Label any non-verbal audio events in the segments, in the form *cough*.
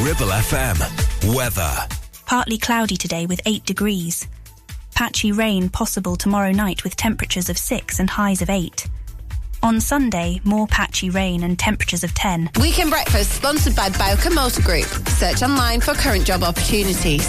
Ribble FM. Weather. Partly cloudy today with 8 degrees. Patchy rain possible tomorrow night with temperatures of 6 and highs of 8. On Sunday, more patchy rain and temperatures of 10. Weekend Breakfast, sponsored by Bowker Motor Group. Search online for current job opportunities.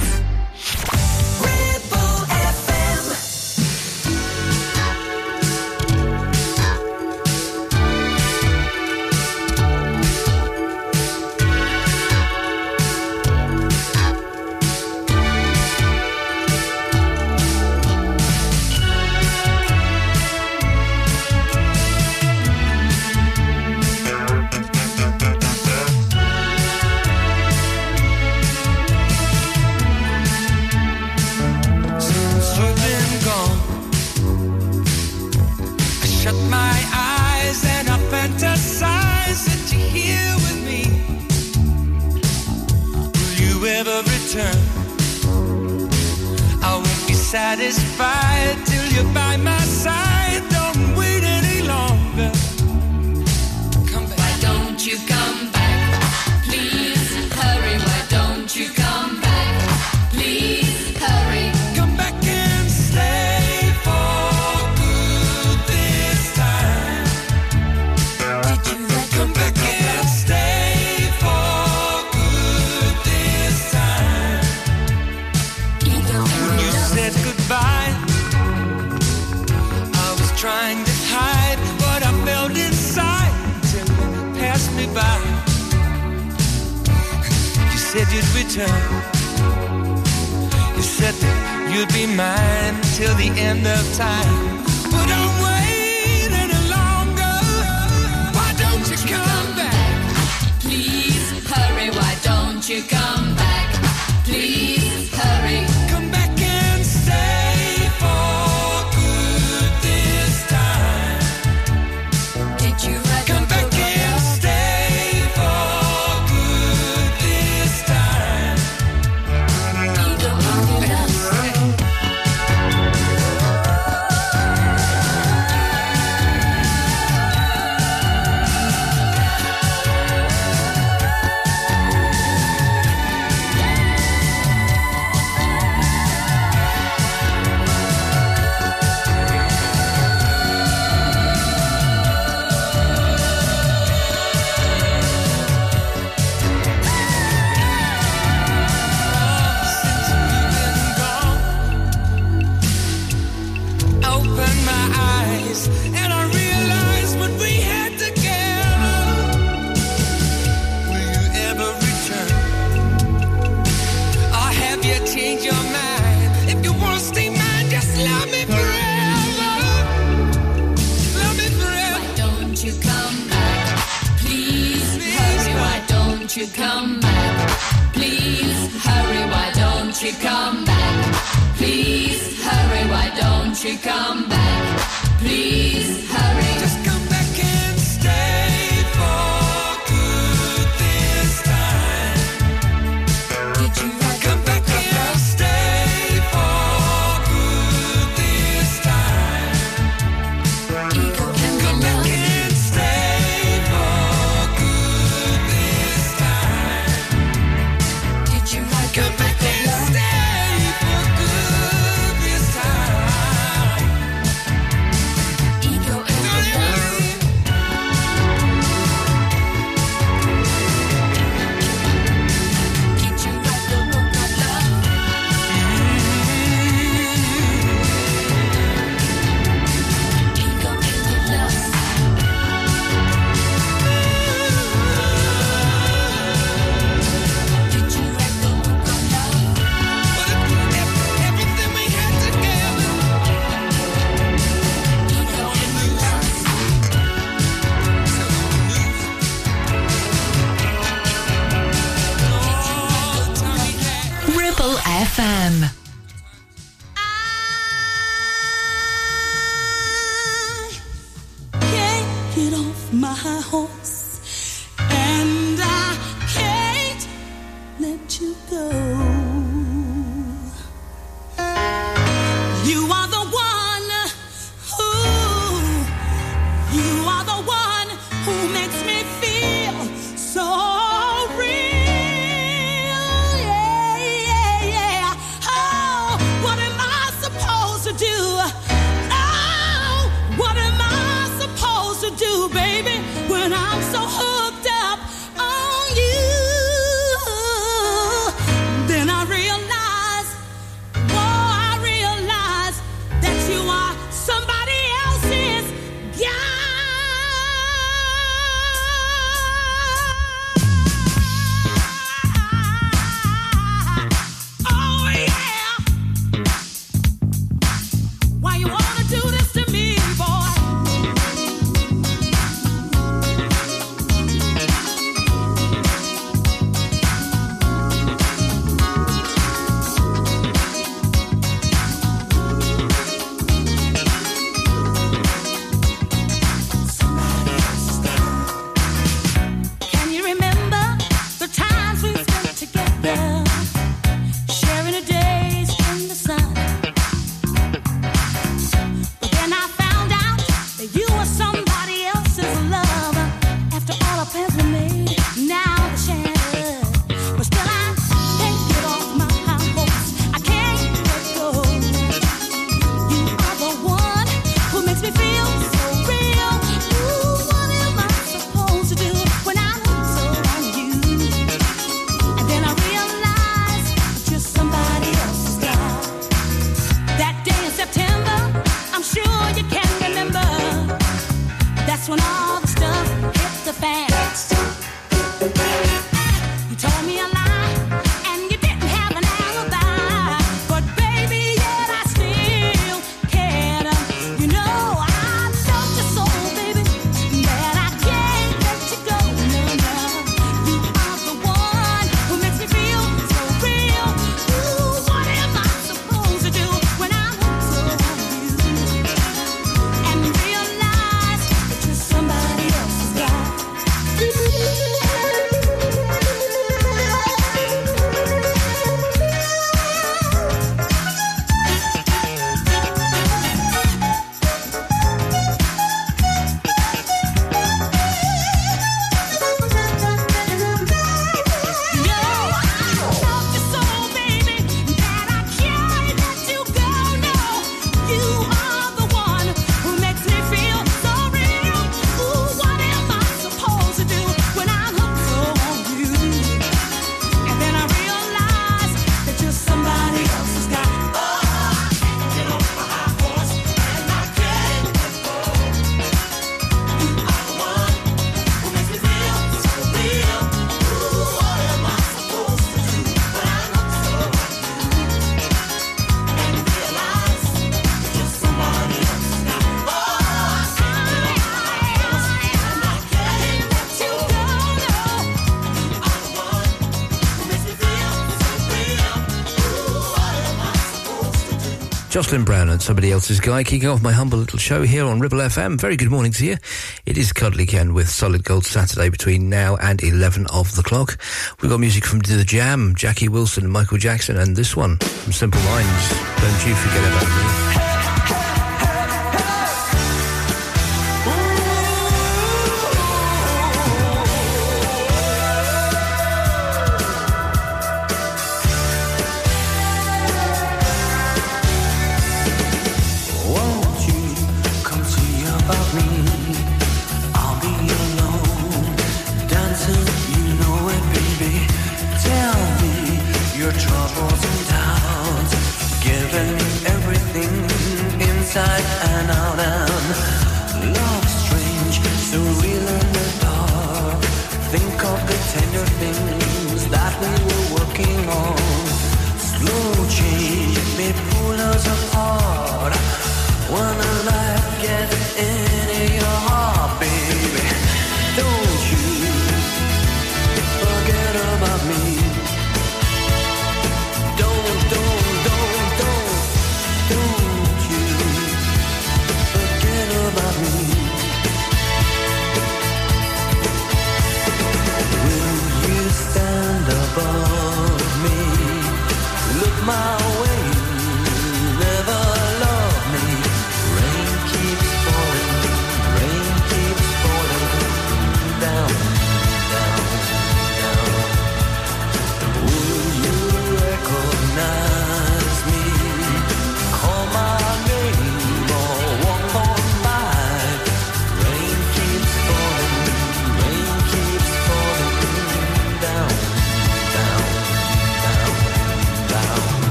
Jocelyn Brown and somebody else's guy kicking off my humble little show here on Ribble FM. Very good morning to you. It is Cuddly Ken with Solid Gold Saturday between now and 11 of the clock. We've got music from The Jam, Jackie Wilson, Michael Jackson, and this one from Simple Minds. Don't you forget about me.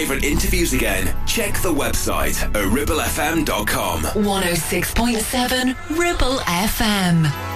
favourite interviews again, check the website at ribblefm.com. 106.7 Ribble FM.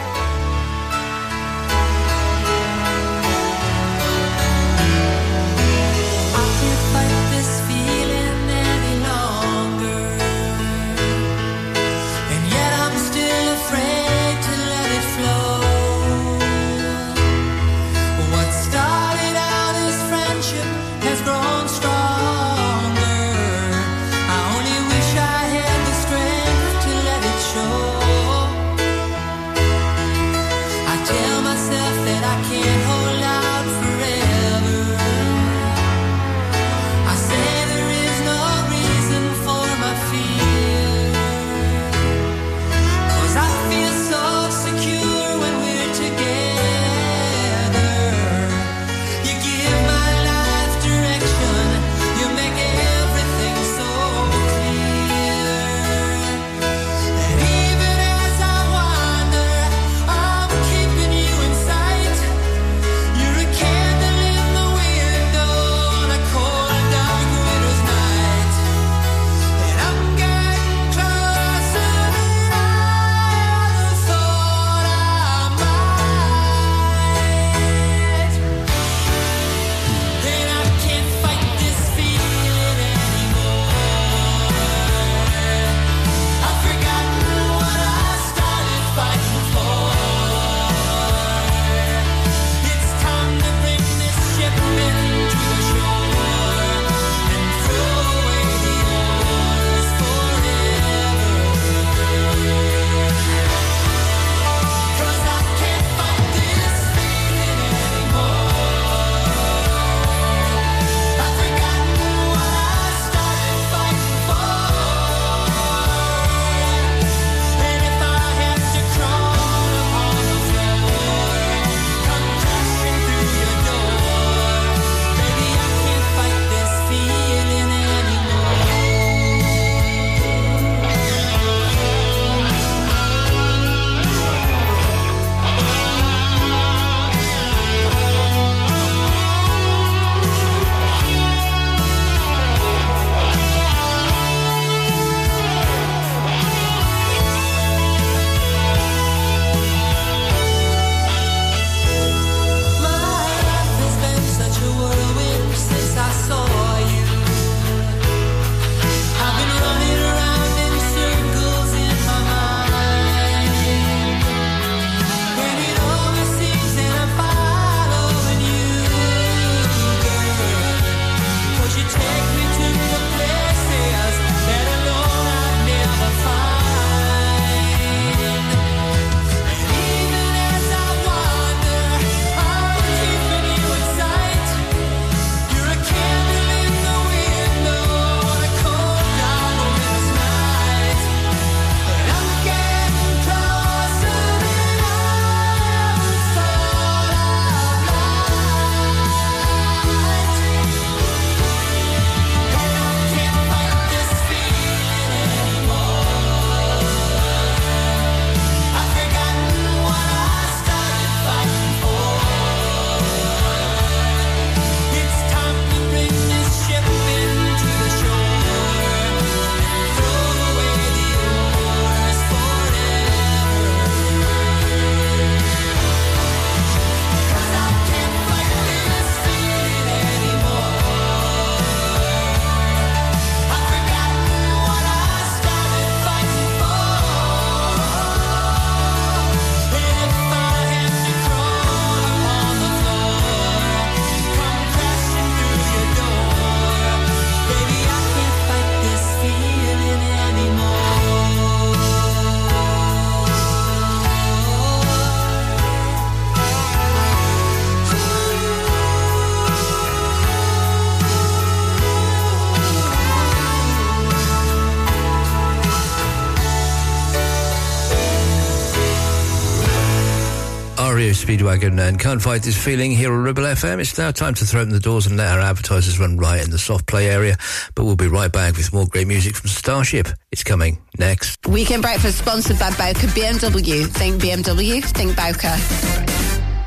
Speedwagon and Can't Fight This Feeling here on Ribble FM. It's now time to throw open the doors and let our advertisers run riot in the soft play area. But we'll be right back with more great music from Starship. It's coming next. Weekend Breakfast sponsored by Bowker BMW. Think BMW, think Bowker.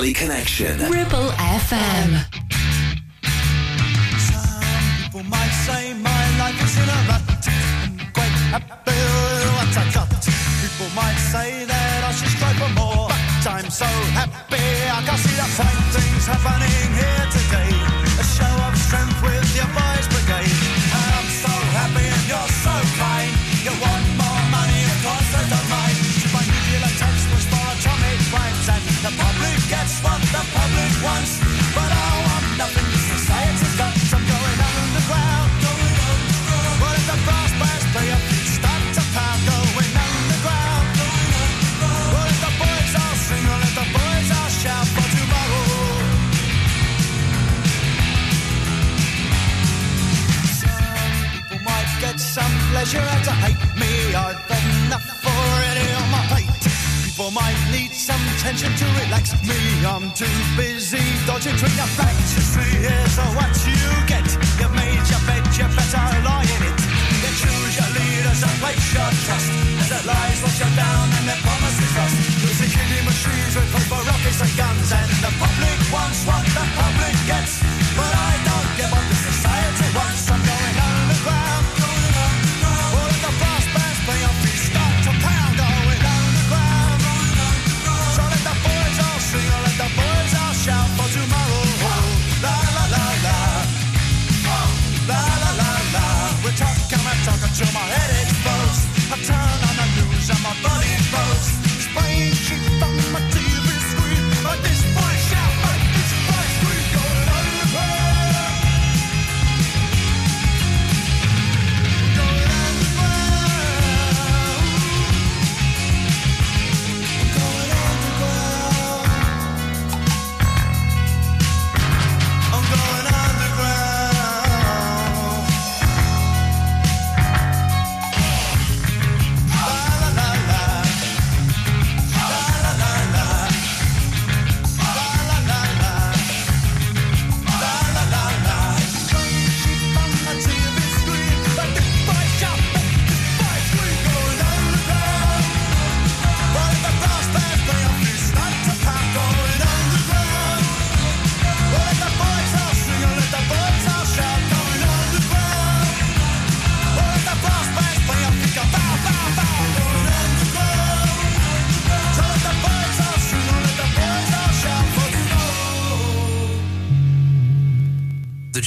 Valley Connection. Ribble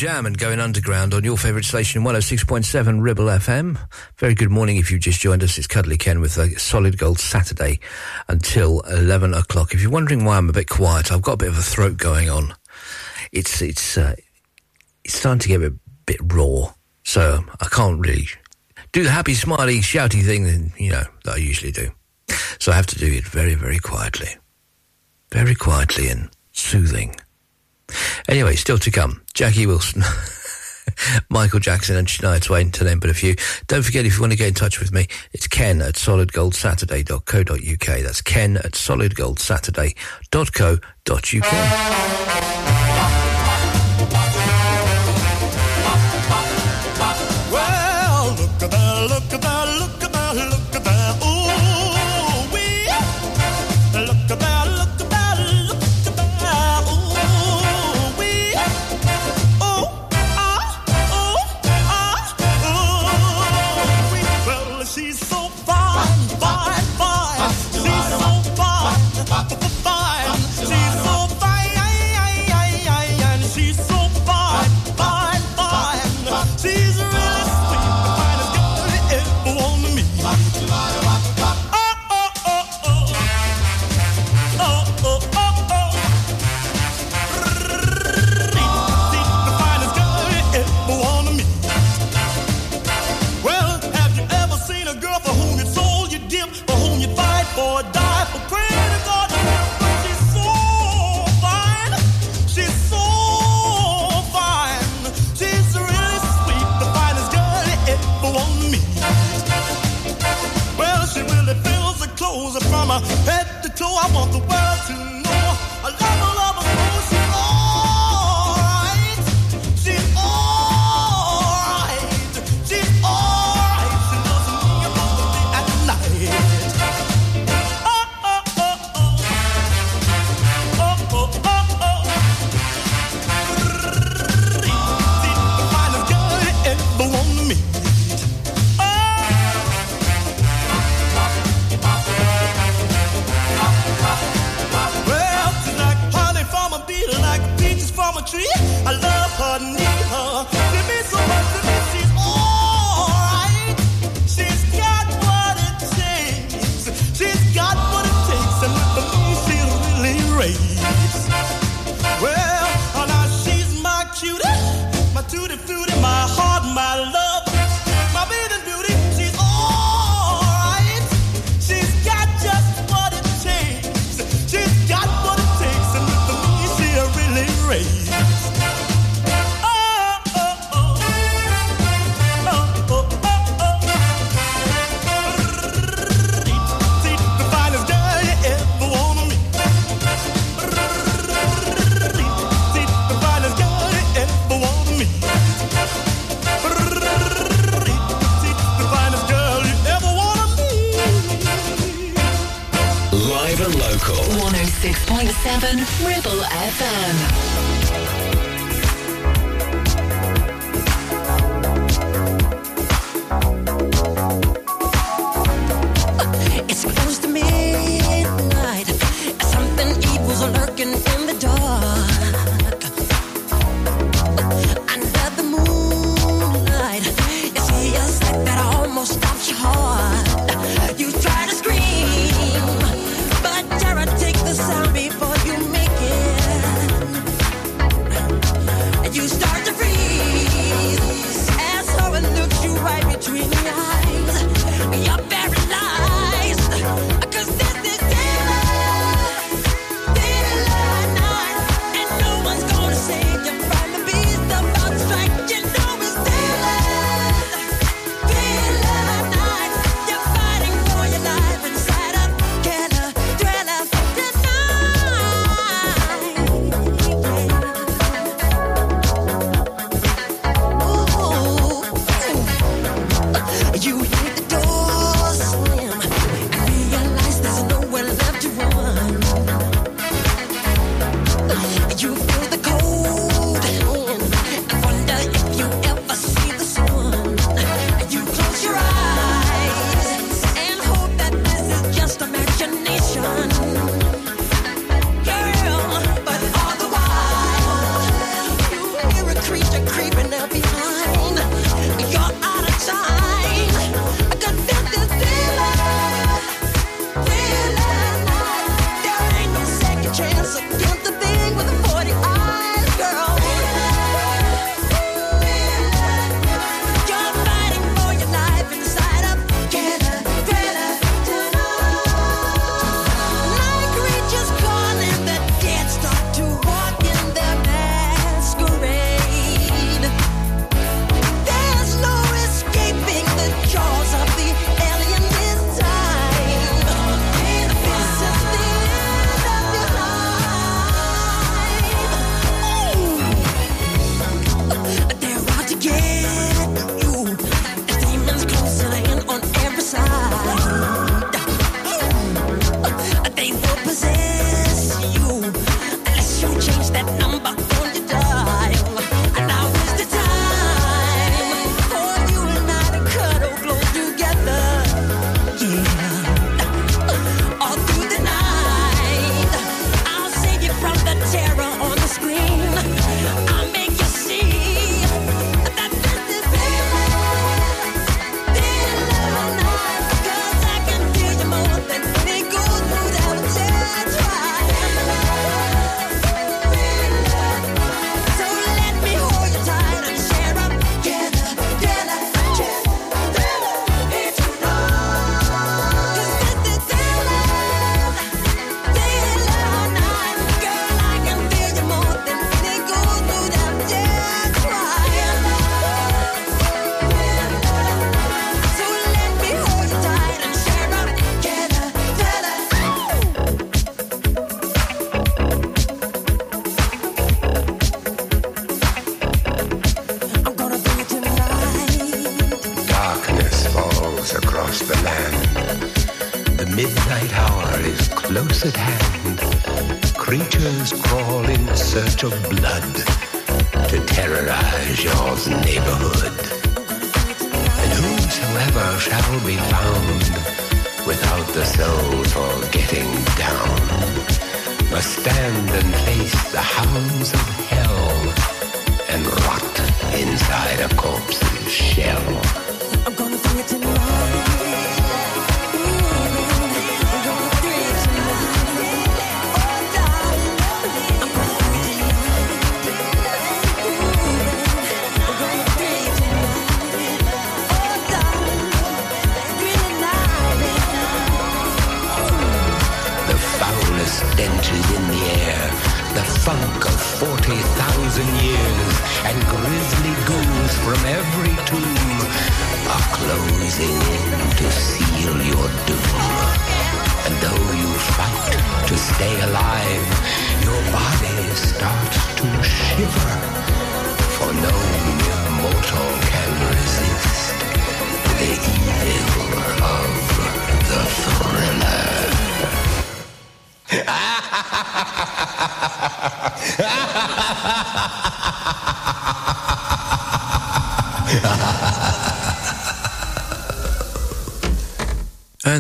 Jam and going underground on your favourite station, 106.7 Ribble FM. Very good morning if you've just joined us. It's Cuddly Ken with a solid gold Saturday until 11 o'clock. If you're wondering why I'm a bit quiet, I've got a bit of a throat going on. It's, it's, uh, it's starting to get a bit, raw, so um, I can't really do the happy, smiley, shouty thing, you know, that I usually do. So I have to do it very, very quietly. Very quietly and soothing. Anyway, still to come, Jackie Wilson. *laughs* Michael Jackson and Shania Twain, to name but a few. Don't forget, if you want to get in touch with me, it's ken at solidgoldsaturday.co.uk. That's ken at solidgoldsaturday.co.uk.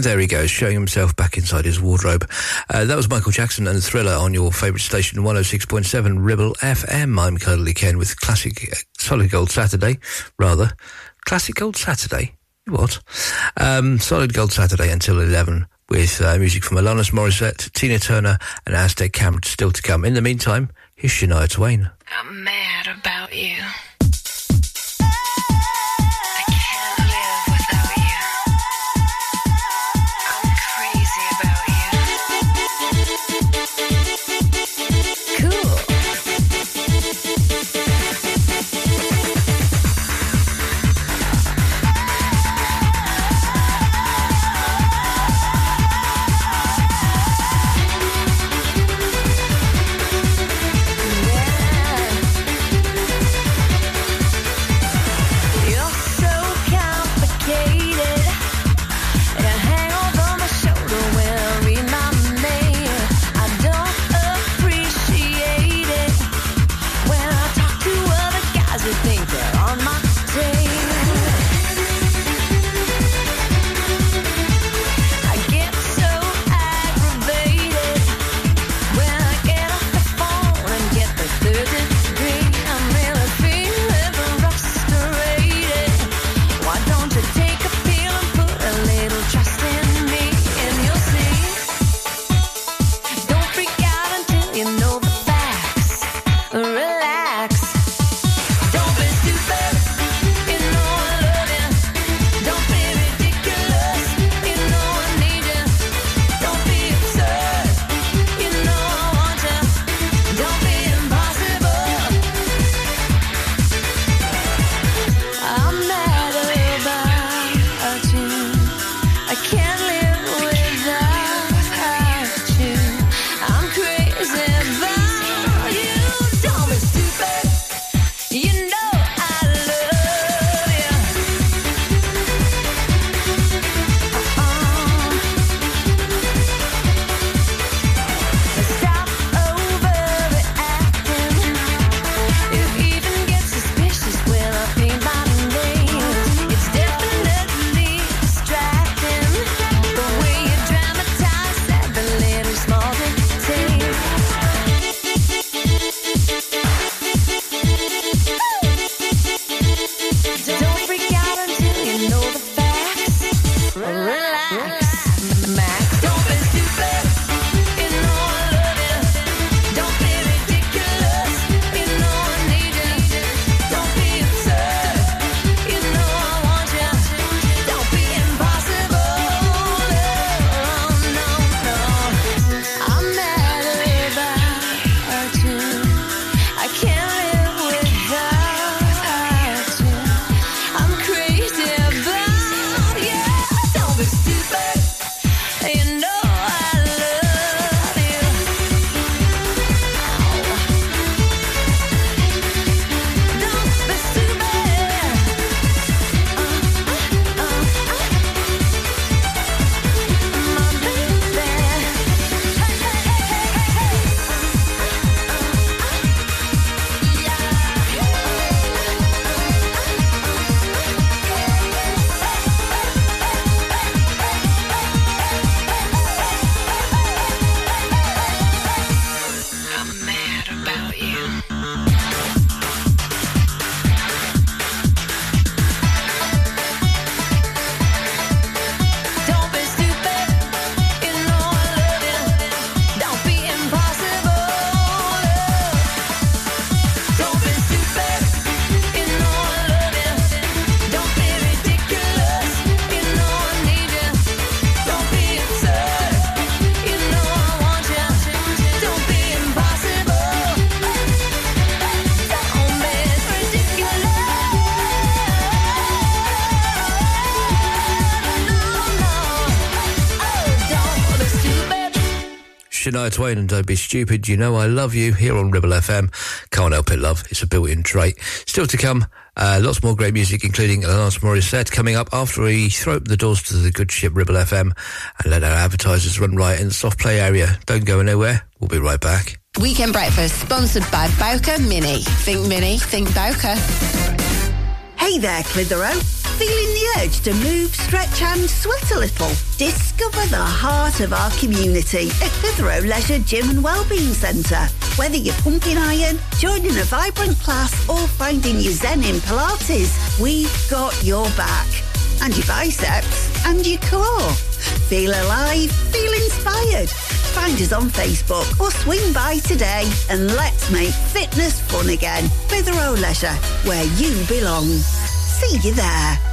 And there he goes, showing himself back inside his wardrobe. Uh, that was Michael Jackson and Thriller on your favourite station, 106.7 Ribble FM. I'm Cuddly Ken with Classic uh, Solid Gold Saturday, rather. Classic Gold Saturday? What? Um, Solid Gold Saturday until 11 with uh, music from Alanis Morissette, Tina Turner and Aztec Cameron still to come. In the meantime, here's Shania Twain. Shania Twain and Don't Be Stupid. You know I love you here on Ribble FM. Can't help it, love. It's a built-in trait. Still to come, uh, lots more great music, including Alanis Morissette coming up after we throw open the doors to the good ship Ribble FM and let our advertisers run right in the soft play area. Don't go anywhere. We'll be right back. Weekend Breakfast, sponsored by Bowker Mini. Think Mini, think Bowker. Hey there, Clitheroe. Feeling the urge to move, stretch and sweat a little? Discover the heart of our community at Clitheroe Leisure Gym and Wellbeing Centre. Whether you're pumping iron, joining a vibrant class or finding your zen in Pilates, we've got your back. And your biceps and your core. Feel alive, feel inspired. Find us on Facebook or swing by today and let's make fitness fun again. Clitheroe Leisure, where you belong. See you there.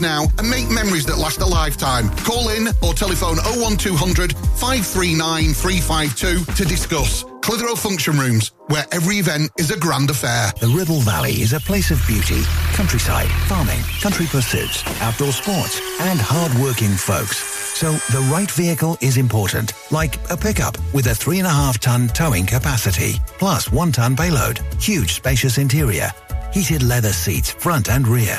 now and make memories that last a lifetime. Call in or telephone 01200 539 352 to discuss. Clitheroe Function Rooms, where every event is a grand affair. The Ribble Valley is a place of beauty, countryside, farming, country pursuits, outdoor sports, and hard-working folks. So the right vehicle is important, like a pickup with a three and a half ton towing capacity, plus one ton payload, huge spacious interior, heated leather seats front and rear,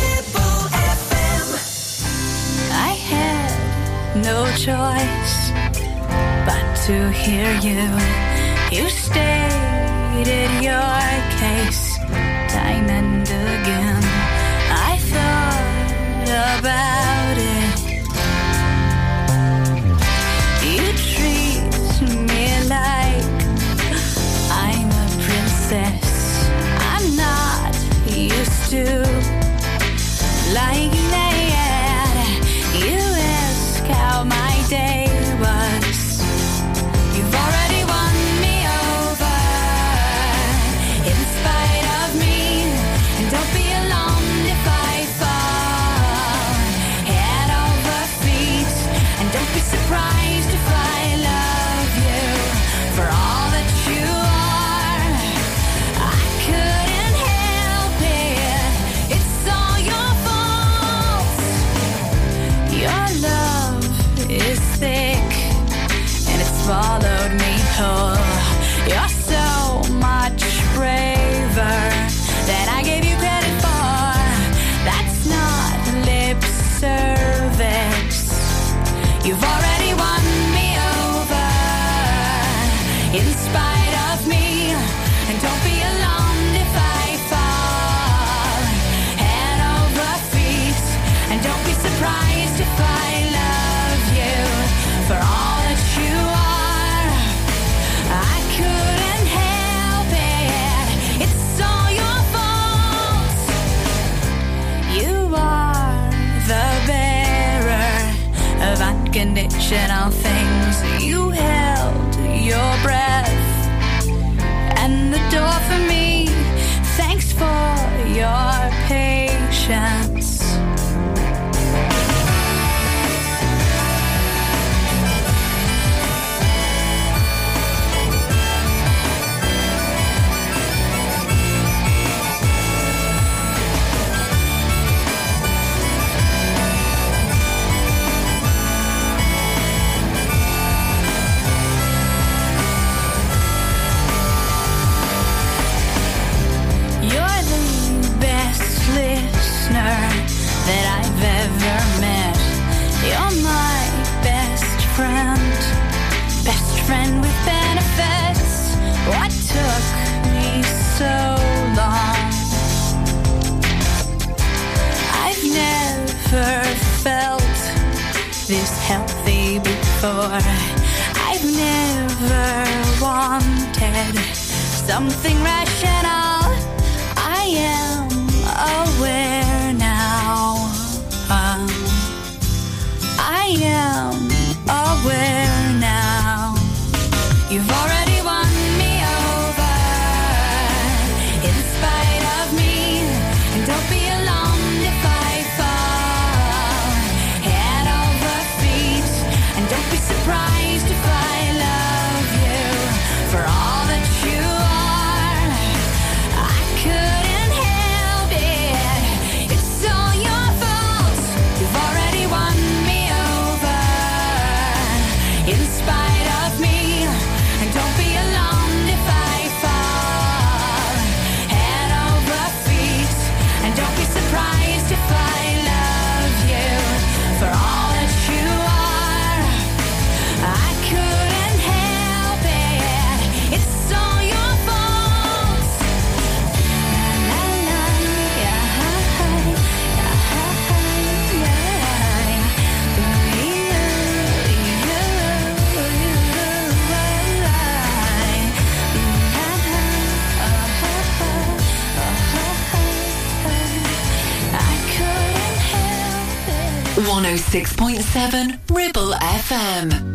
No choice but to hear you. You stated your case time and again. I thought about it. You treat me like I'm a princess. I'm not used to unconditional things. You held your breath door for me. Thanks for your patience. For I've never wanted something rational. I am aware. 106.7 Ribble FM.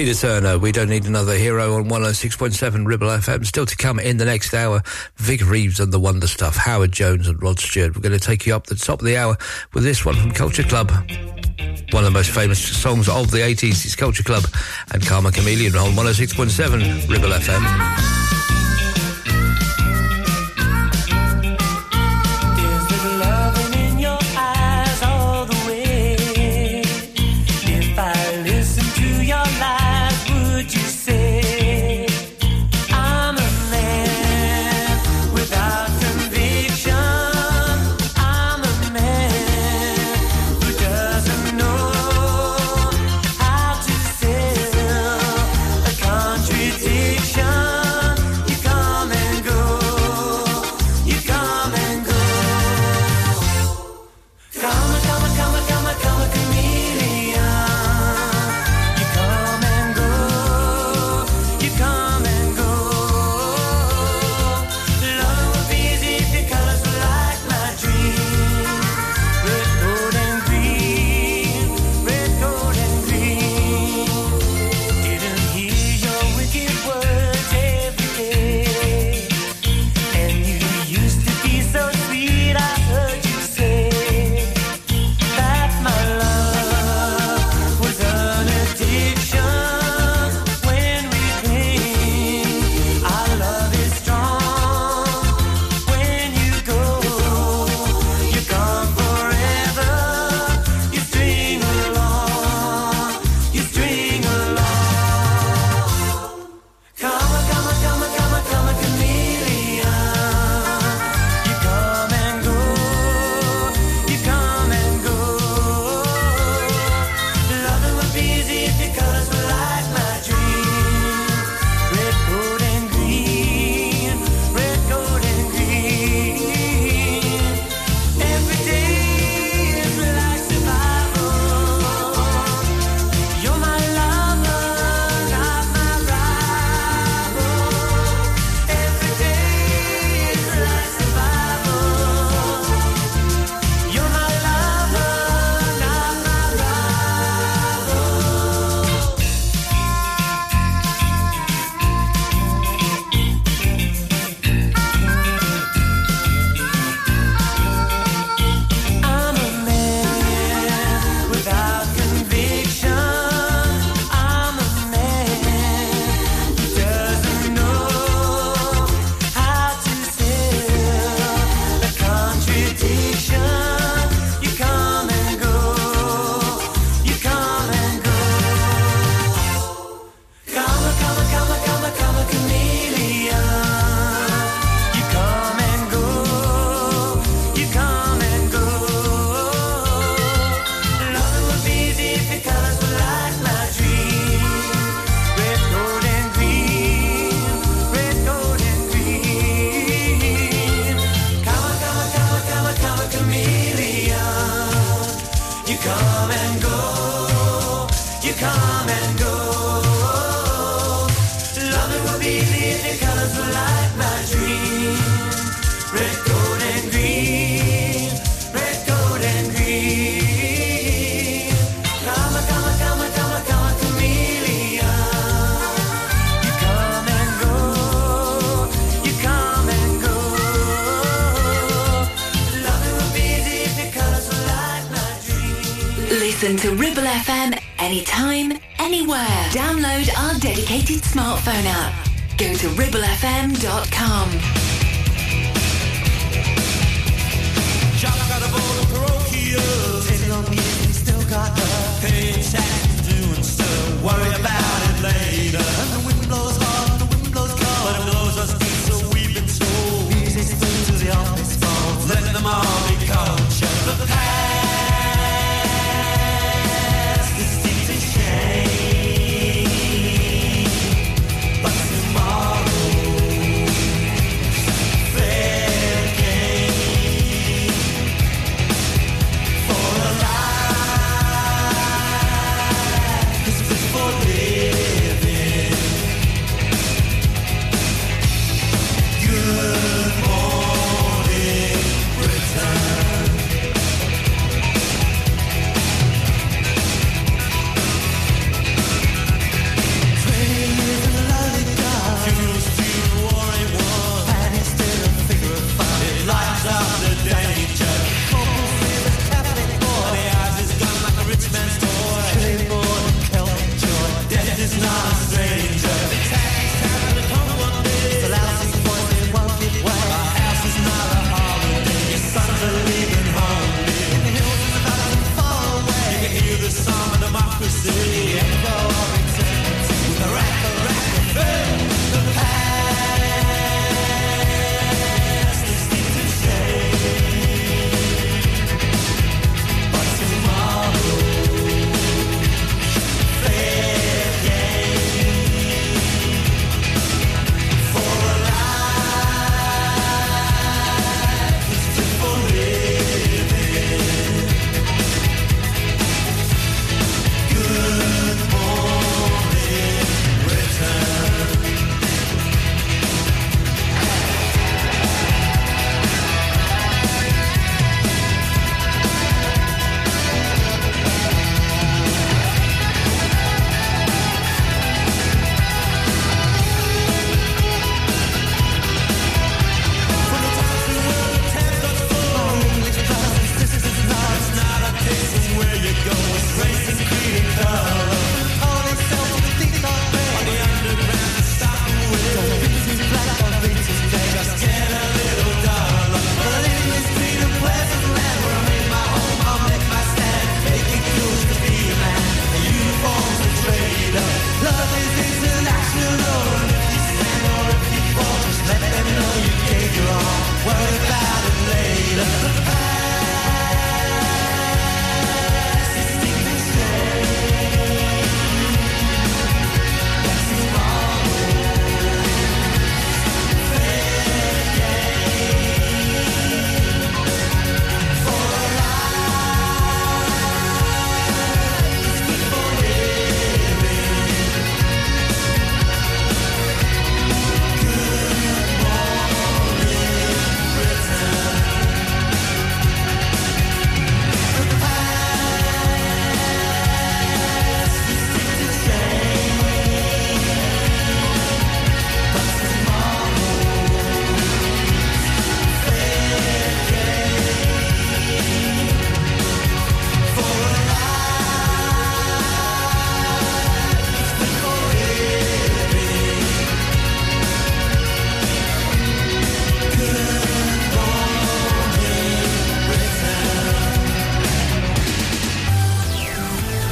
Tina Turner, We Don't Need Another Hero on 106.7 Ribble FM. Still to come in the next hour, Vic Reeves and the Wonder Stuff, Howard Jones and Rod Stewart. We're going to take you up the top of the hour with this one from Culture Club. One of the most famous songs of the 80s is Culture Club and Karma Chameleon on 106.7 Ribble FM. smartphone app. Go to ribblefm.com.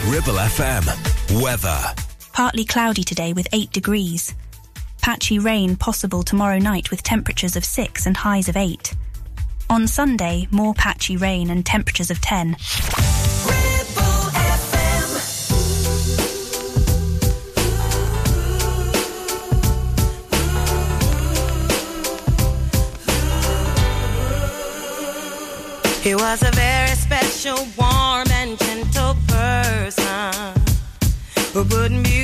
Ribble FM. Weather. Partly cloudy today with 8 degrees. Patchy rain possible tomorrow night with temperatures of 6 and highs of 8. On Sunday, more patchy rain and temperatures of 10. It was a very special one but me.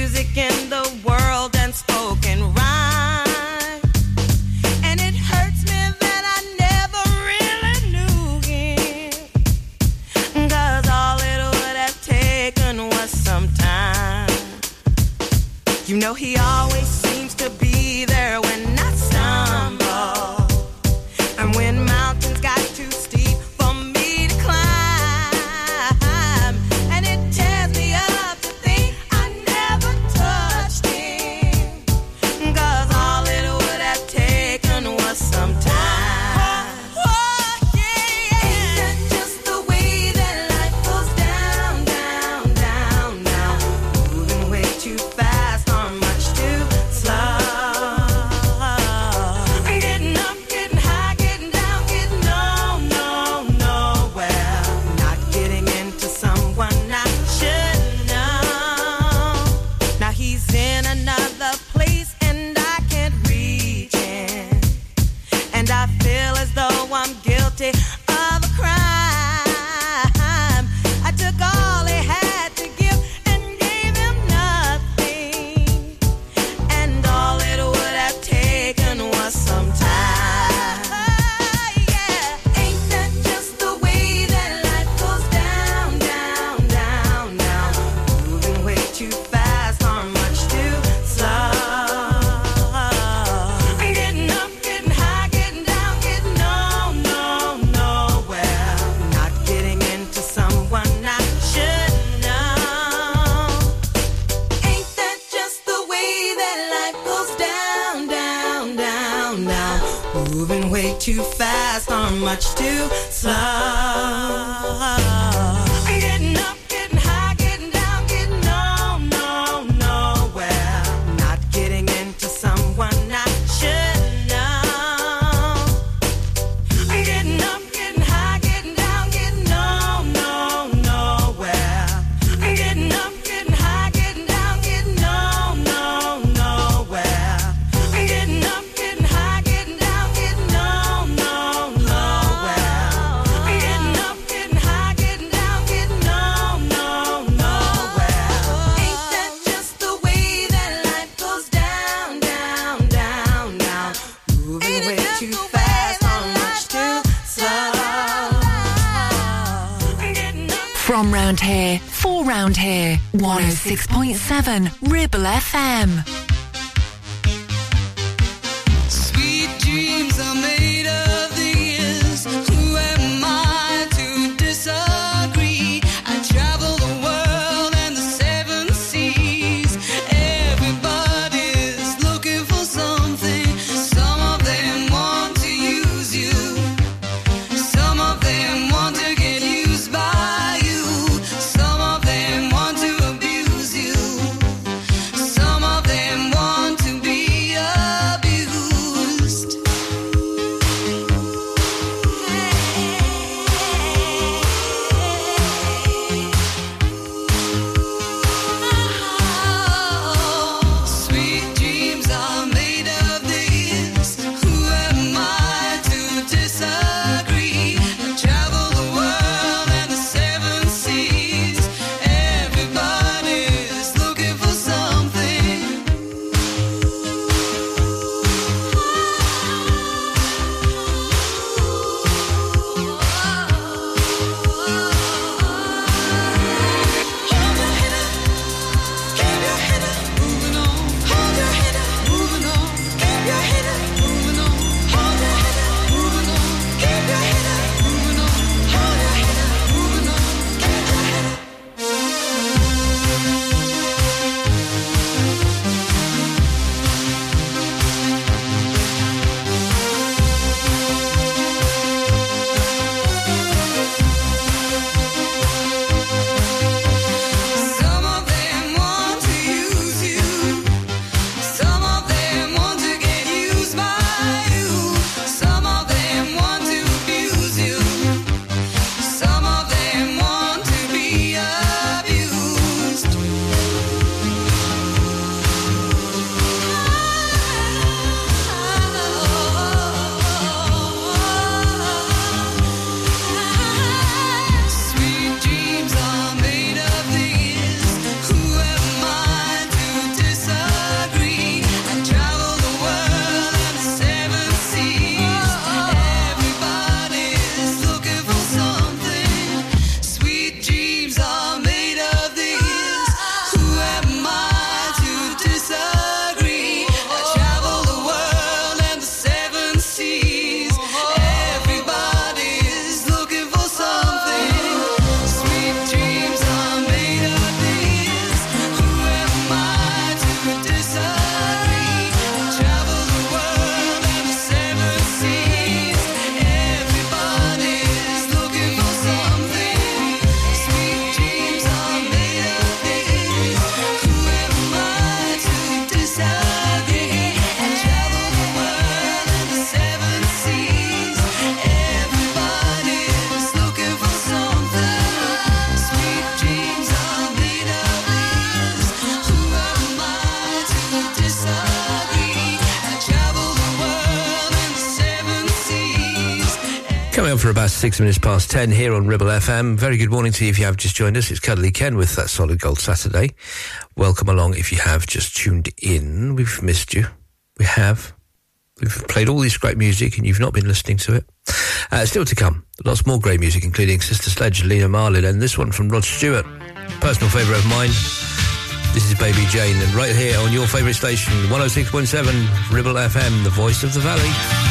106.7 Ribble FM. Six minutes past ten here on Ribble FM. Very good morning to you if you have just joined us. It's Cuddly Ken with that Solid Gold Saturday. Welcome along if you have just tuned in. We've missed you. We have. We've played all this great music and you've not been listening to it. Uh, still to come. Lots more great music, including Sister Sledge, Lene Marlin, and this one from Rod Stewart. Personal favourite of mine. This is Baby Jane, and right here on your favourite station, 106.7 Ribble FM, the voice of the valley.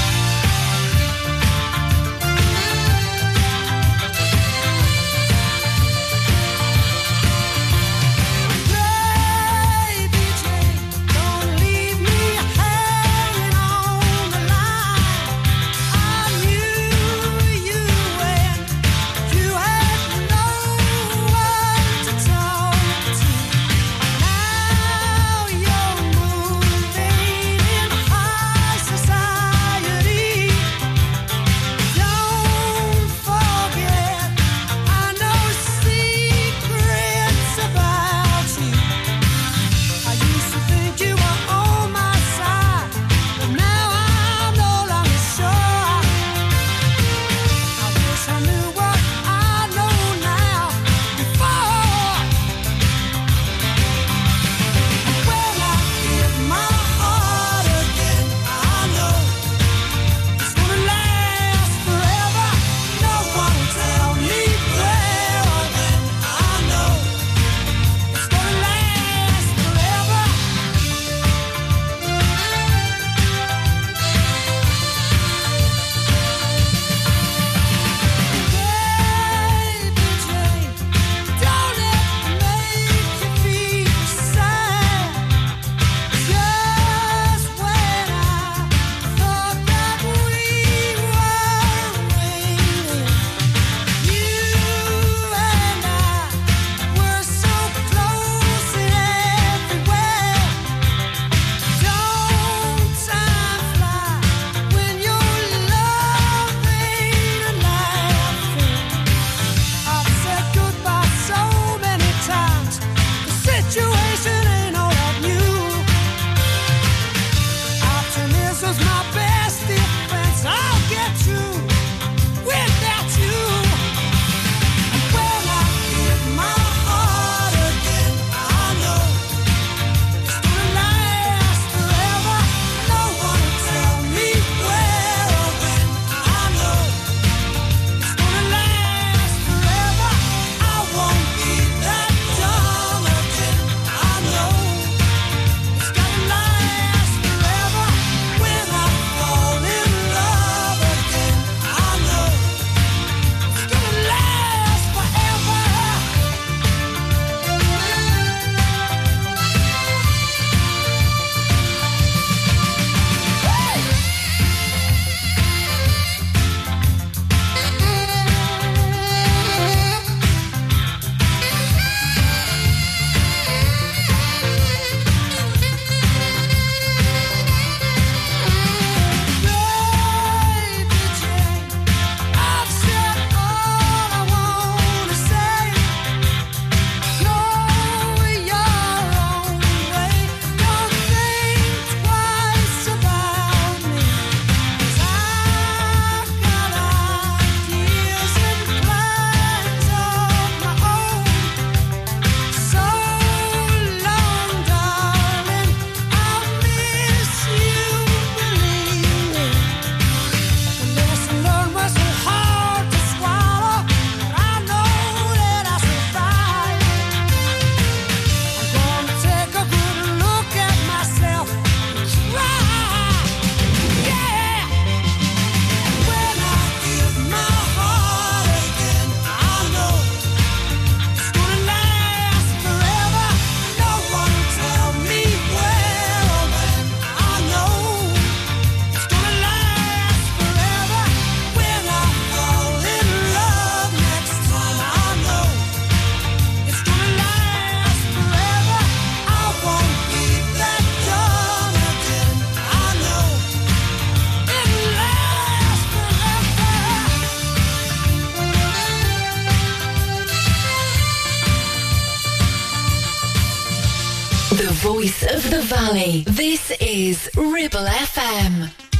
Voice of the valley. This is Ribble FM.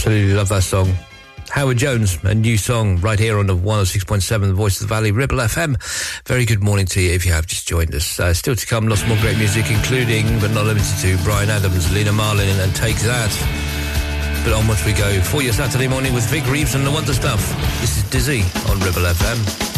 Absolutely love that song. Howard Jones, a new song right here on the 106.7 The Voice of the Valley, Ribble FM. Very good morning to you if you have just joined us. Uh, still to come, lots more great music, including, but not limited to, Bryan Adams, Lene Marlin, and Take That. But onwards we go for your Saturday morning with Vic Reeves and the Wonder Stuff. This is Dizzy on Ribble FM.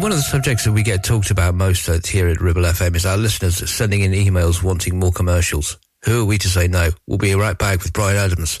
One of the subjects that we get talked about most here at Ribble FM is our listeners sending in emails wanting more commercials. Who are we to say no? We'll be right back with Bryan Adams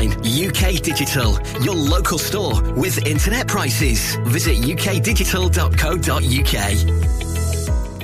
UK Digital, your local store with internet prices. Visit ukdigital.co.uk.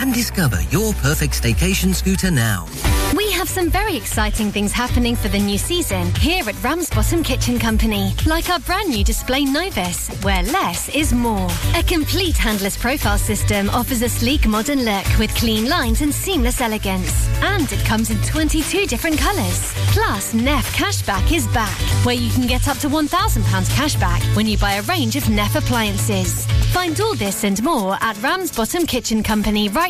and discover your perfect staycation scooter now. We have some very exciting things happening for the new season here at Ramsbottom Kitchen Company, like our brand new display Novus, where less is more. A complete handless profile system offers a sleek modern look with clean lines and seamless elegance. And it comes in 22 different colours. Plus, Neff Cashback is back, where you can get up to £1,000 cashback when you buy a range of Neff appliances. Find all this and more at Ramsbottom Kitchen Company right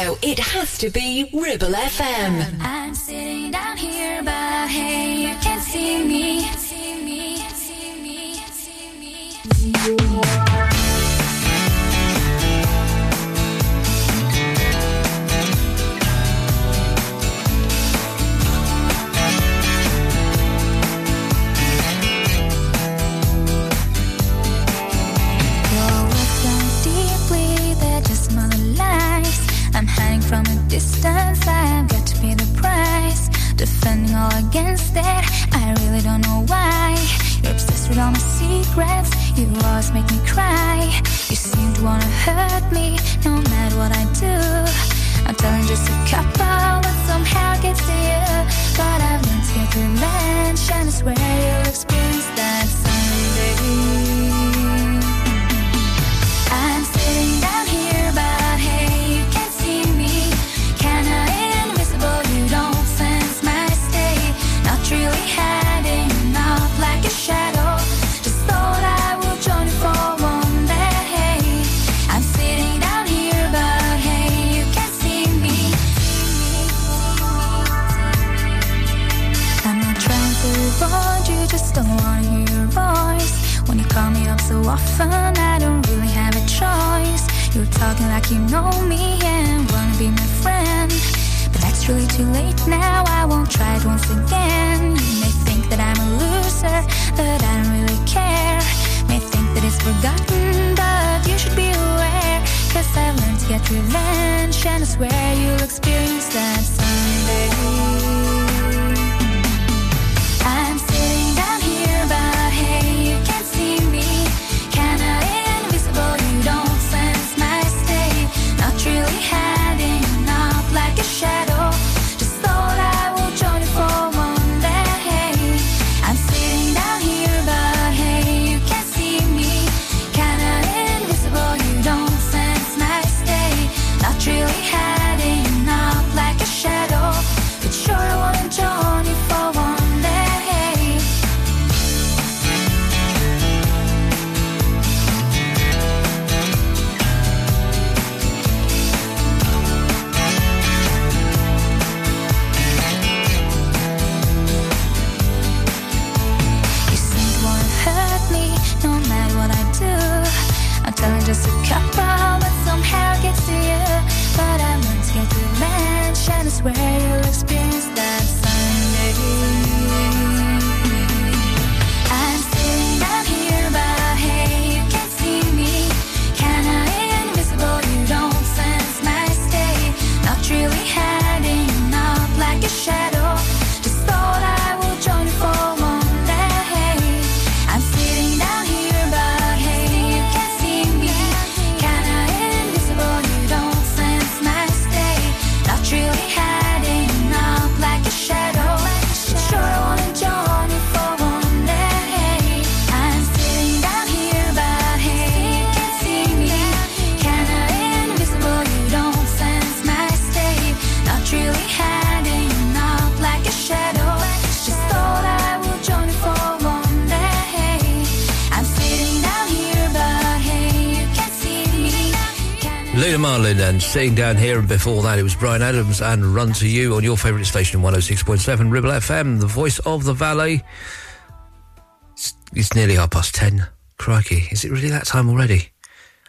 Radio, it has to be You know me and wanna be my friend. But that's really too late now. I won't try it once again. You may think that I'm a loser, but I don't really care. May think that it's forgotten, but you should be aware. Cause I've learned to get revenge, and I swear you'll experience that someday. shadow. And sitting down here and before that, it was Bryan Adams and Run to You on your favourite station, 106.7 Ribble FM, the voice of the valley. It's, it's nearly half past ten. Crikey, is it really that time already?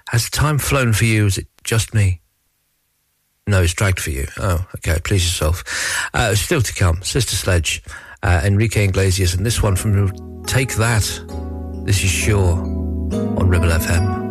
Has time flown for you? Is it just me? No, it's dragged for you. Oh, okay, please yourself. Uh, still to come, Sister Sledge, uh, Enrique Iglesias, and this one from Take That. This is Sure on Ribble FM.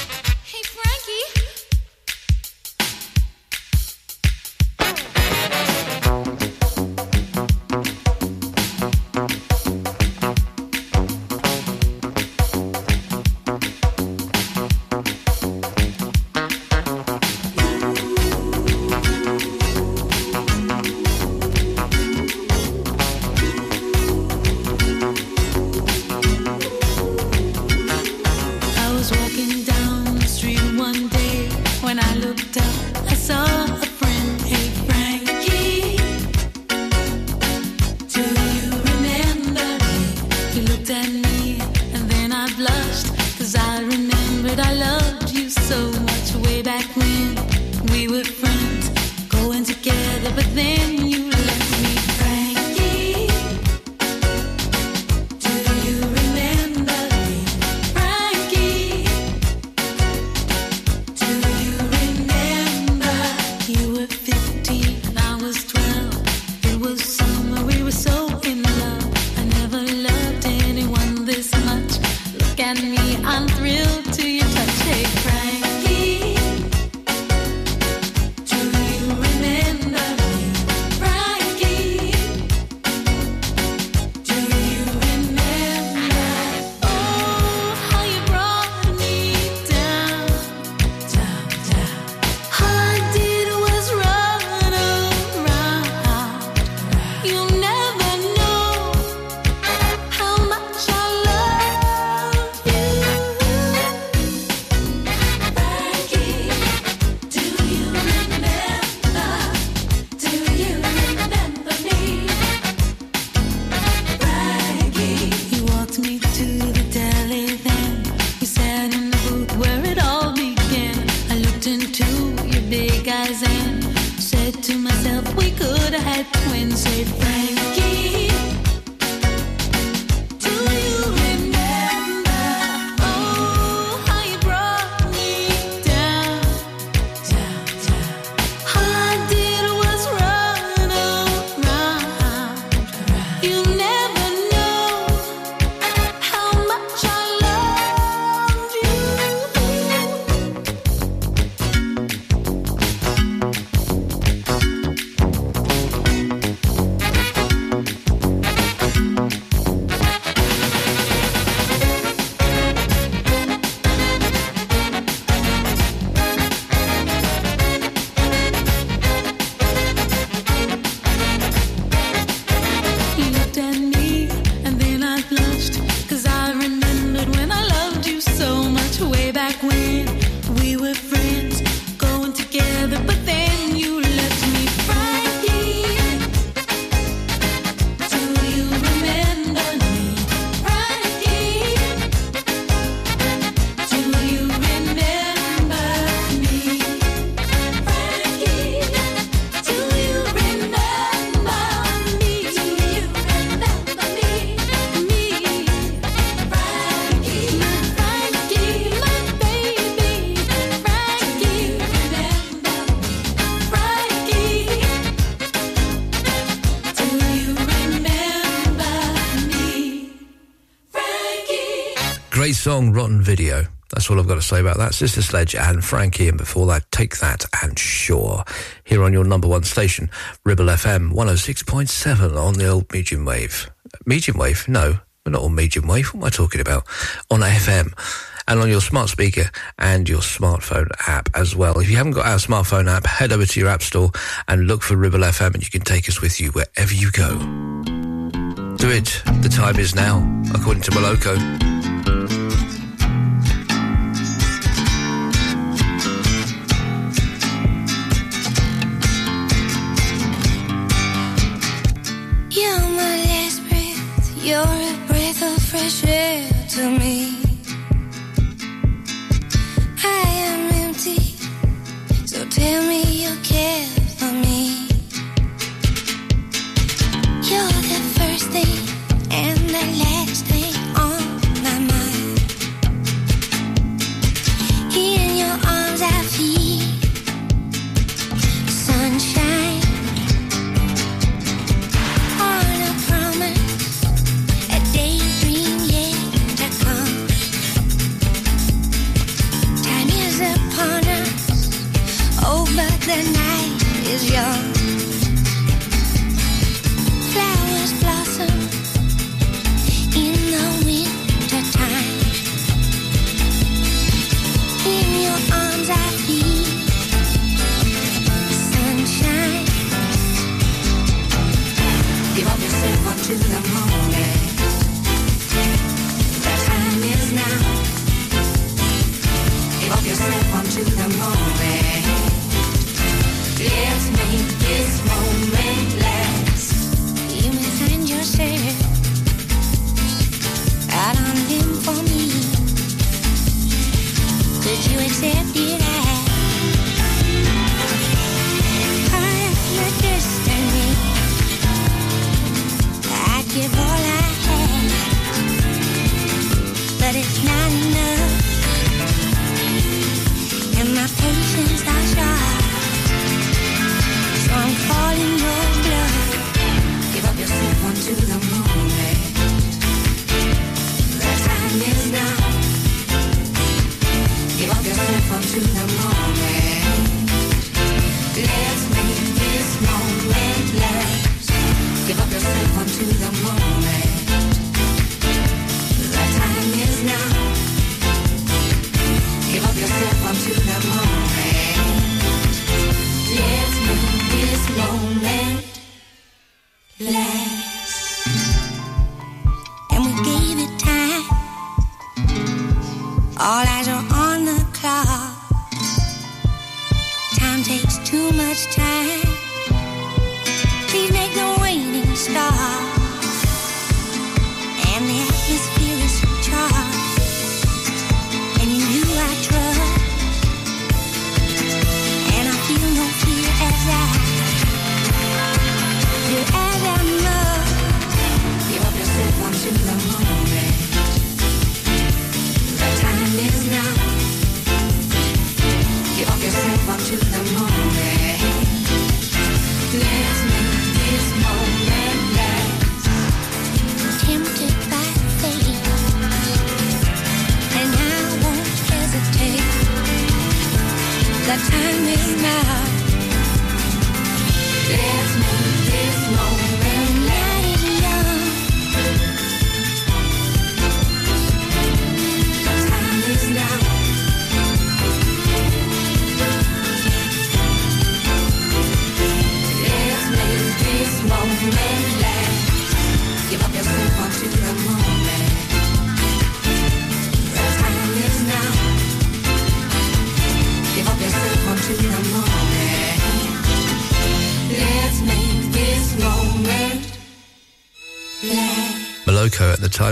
Video. That's all I've got to say about that. Sister Sledge and Frankie, and before that, Take That and Sure. Here on your number one station, Ribble FM 106.7 on the old medium wave. Medium wave? No, we're not on medium wave. What am I talking about? On FM. And on your smart speaker and your smartphone app as well. If you haven't got our smartphone app, head over to your app store and look for Ribble FM and you can take us with you wherever you go. Do it. The time is now, according to Moloko.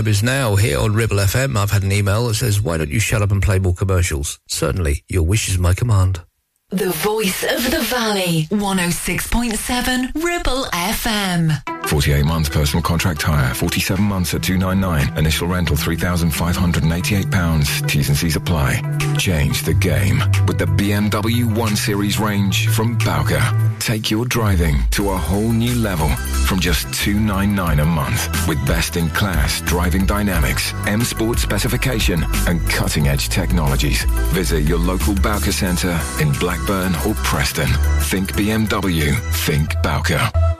Moloko time is now here on Ribble FM. I've had an email that says, Why don't you shut up and play more commercials? Certainly, your wish is my command. The voice of the valley. 106.7 Ribble FM. 48 months personal contract hire, 47 months at 299. Initial rental £3,588. T's and C's apply. Change the game with the BMW 1 Series range from Bowker. Take your driving to a whole new level from just 299 a month with best-in-class driving dynamics, M Sport specification and cutting-edge technologies. Visit your local Bowker Centre in Blackburn or Preston. Think BMW. Think Bowker.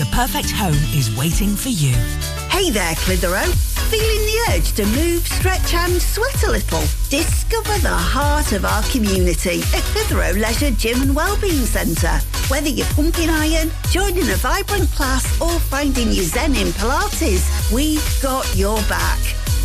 the perfect home is waiting for you. Hey there, Clitheroe. Feeling the urge to move, stretch and sweat a little? Discover the heart of our community at Clitheroe Leisure Gym and Wellbeing Centre. Whether you're pumping iron, joining a vibrant class or finding your zen in Pilates, we've got your back.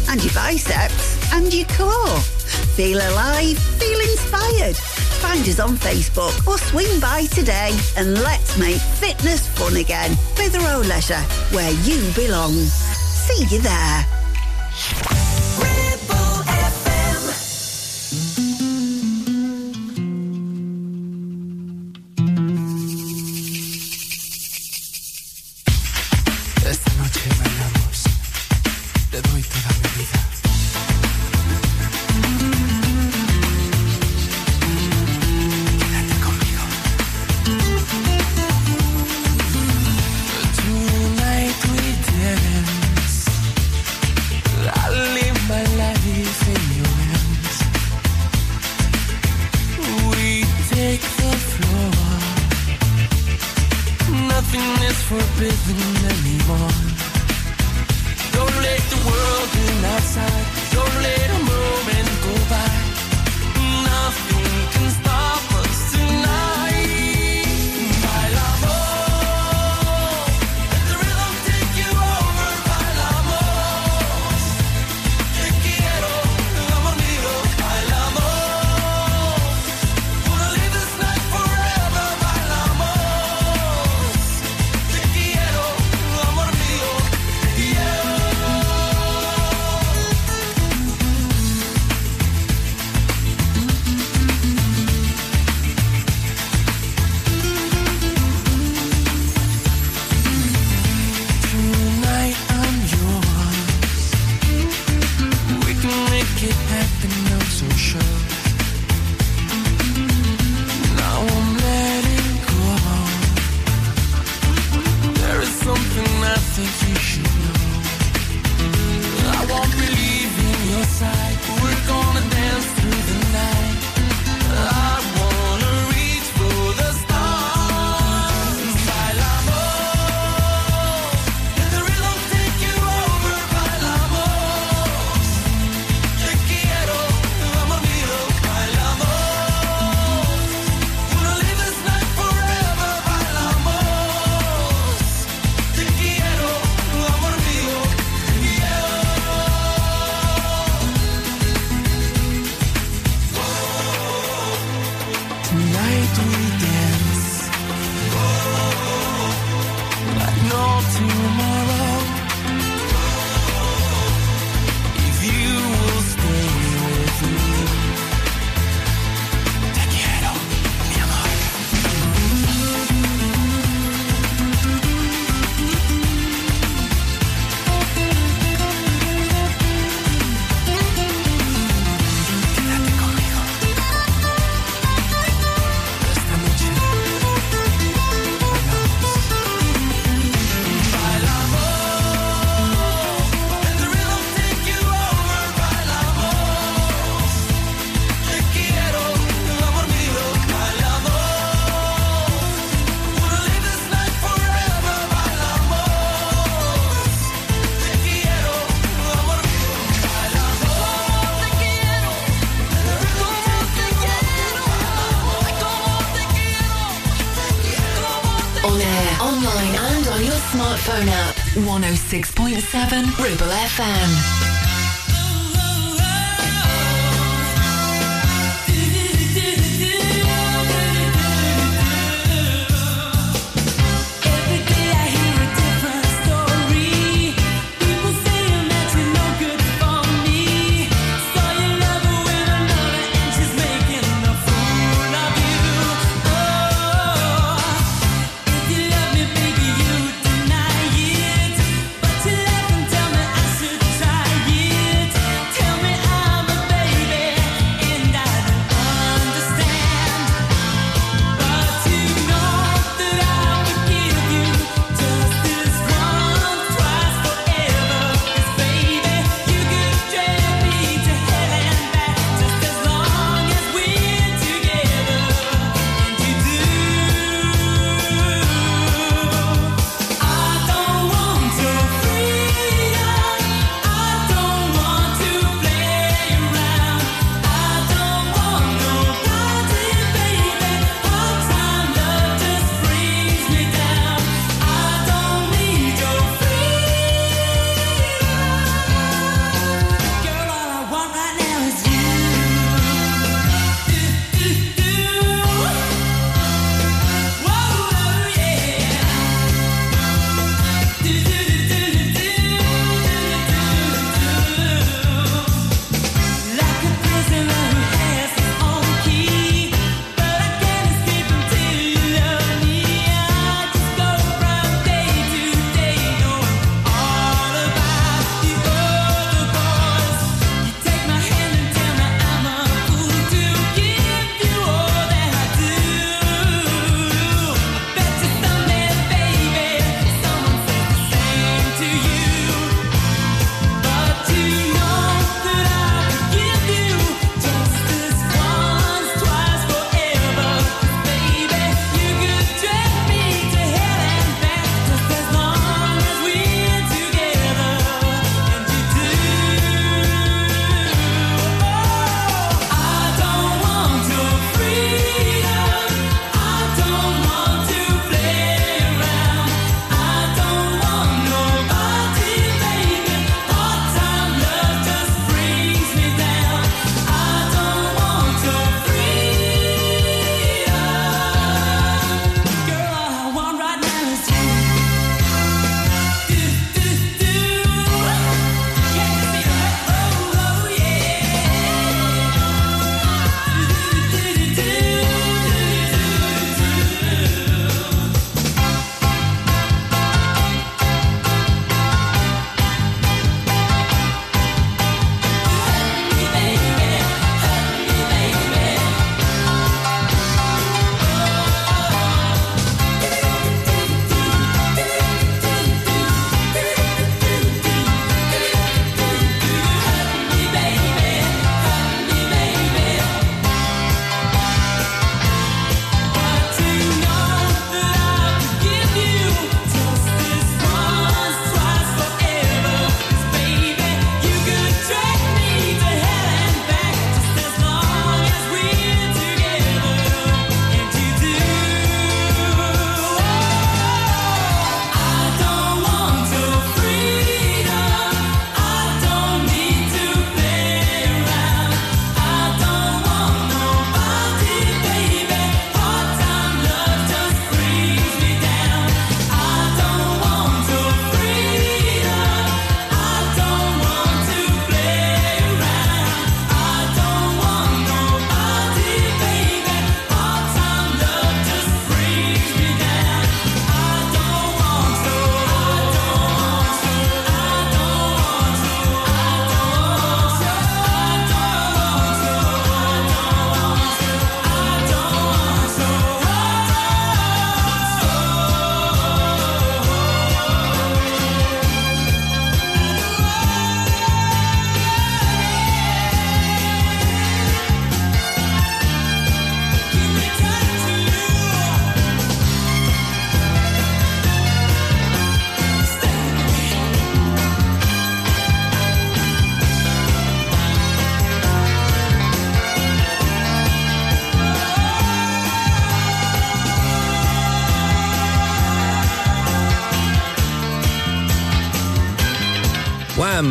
And your biceps and your core. Feel alive, feel inspired. Find us on Facebook or swing by today and let's make fitness fun again. Clitheroe Leisure, where you belong. See you there.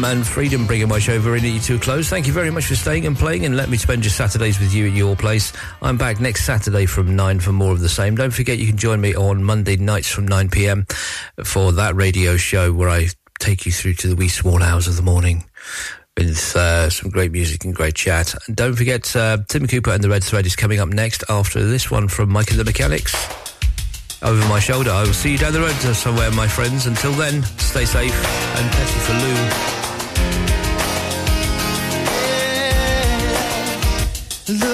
and Freedom bringing my show Virinity to a close. Thank you very much for staying and playing and let me spend your Saturdays with you at your place. I'm back next Saturday from 9 for more of the same. Don't forget you can join me on Monday nights from 9 pm for that radio show where I take you through to the wee small hours of the morning with uh, some great music and great chat. And don't forget uh, Tim Cooper and the Red Thread is coming up next after this one from Mike and the Mechanics. Over my shoulder. I will see you down the road somewhere, my friends. Until then, stay safe and thank you for Lou. Look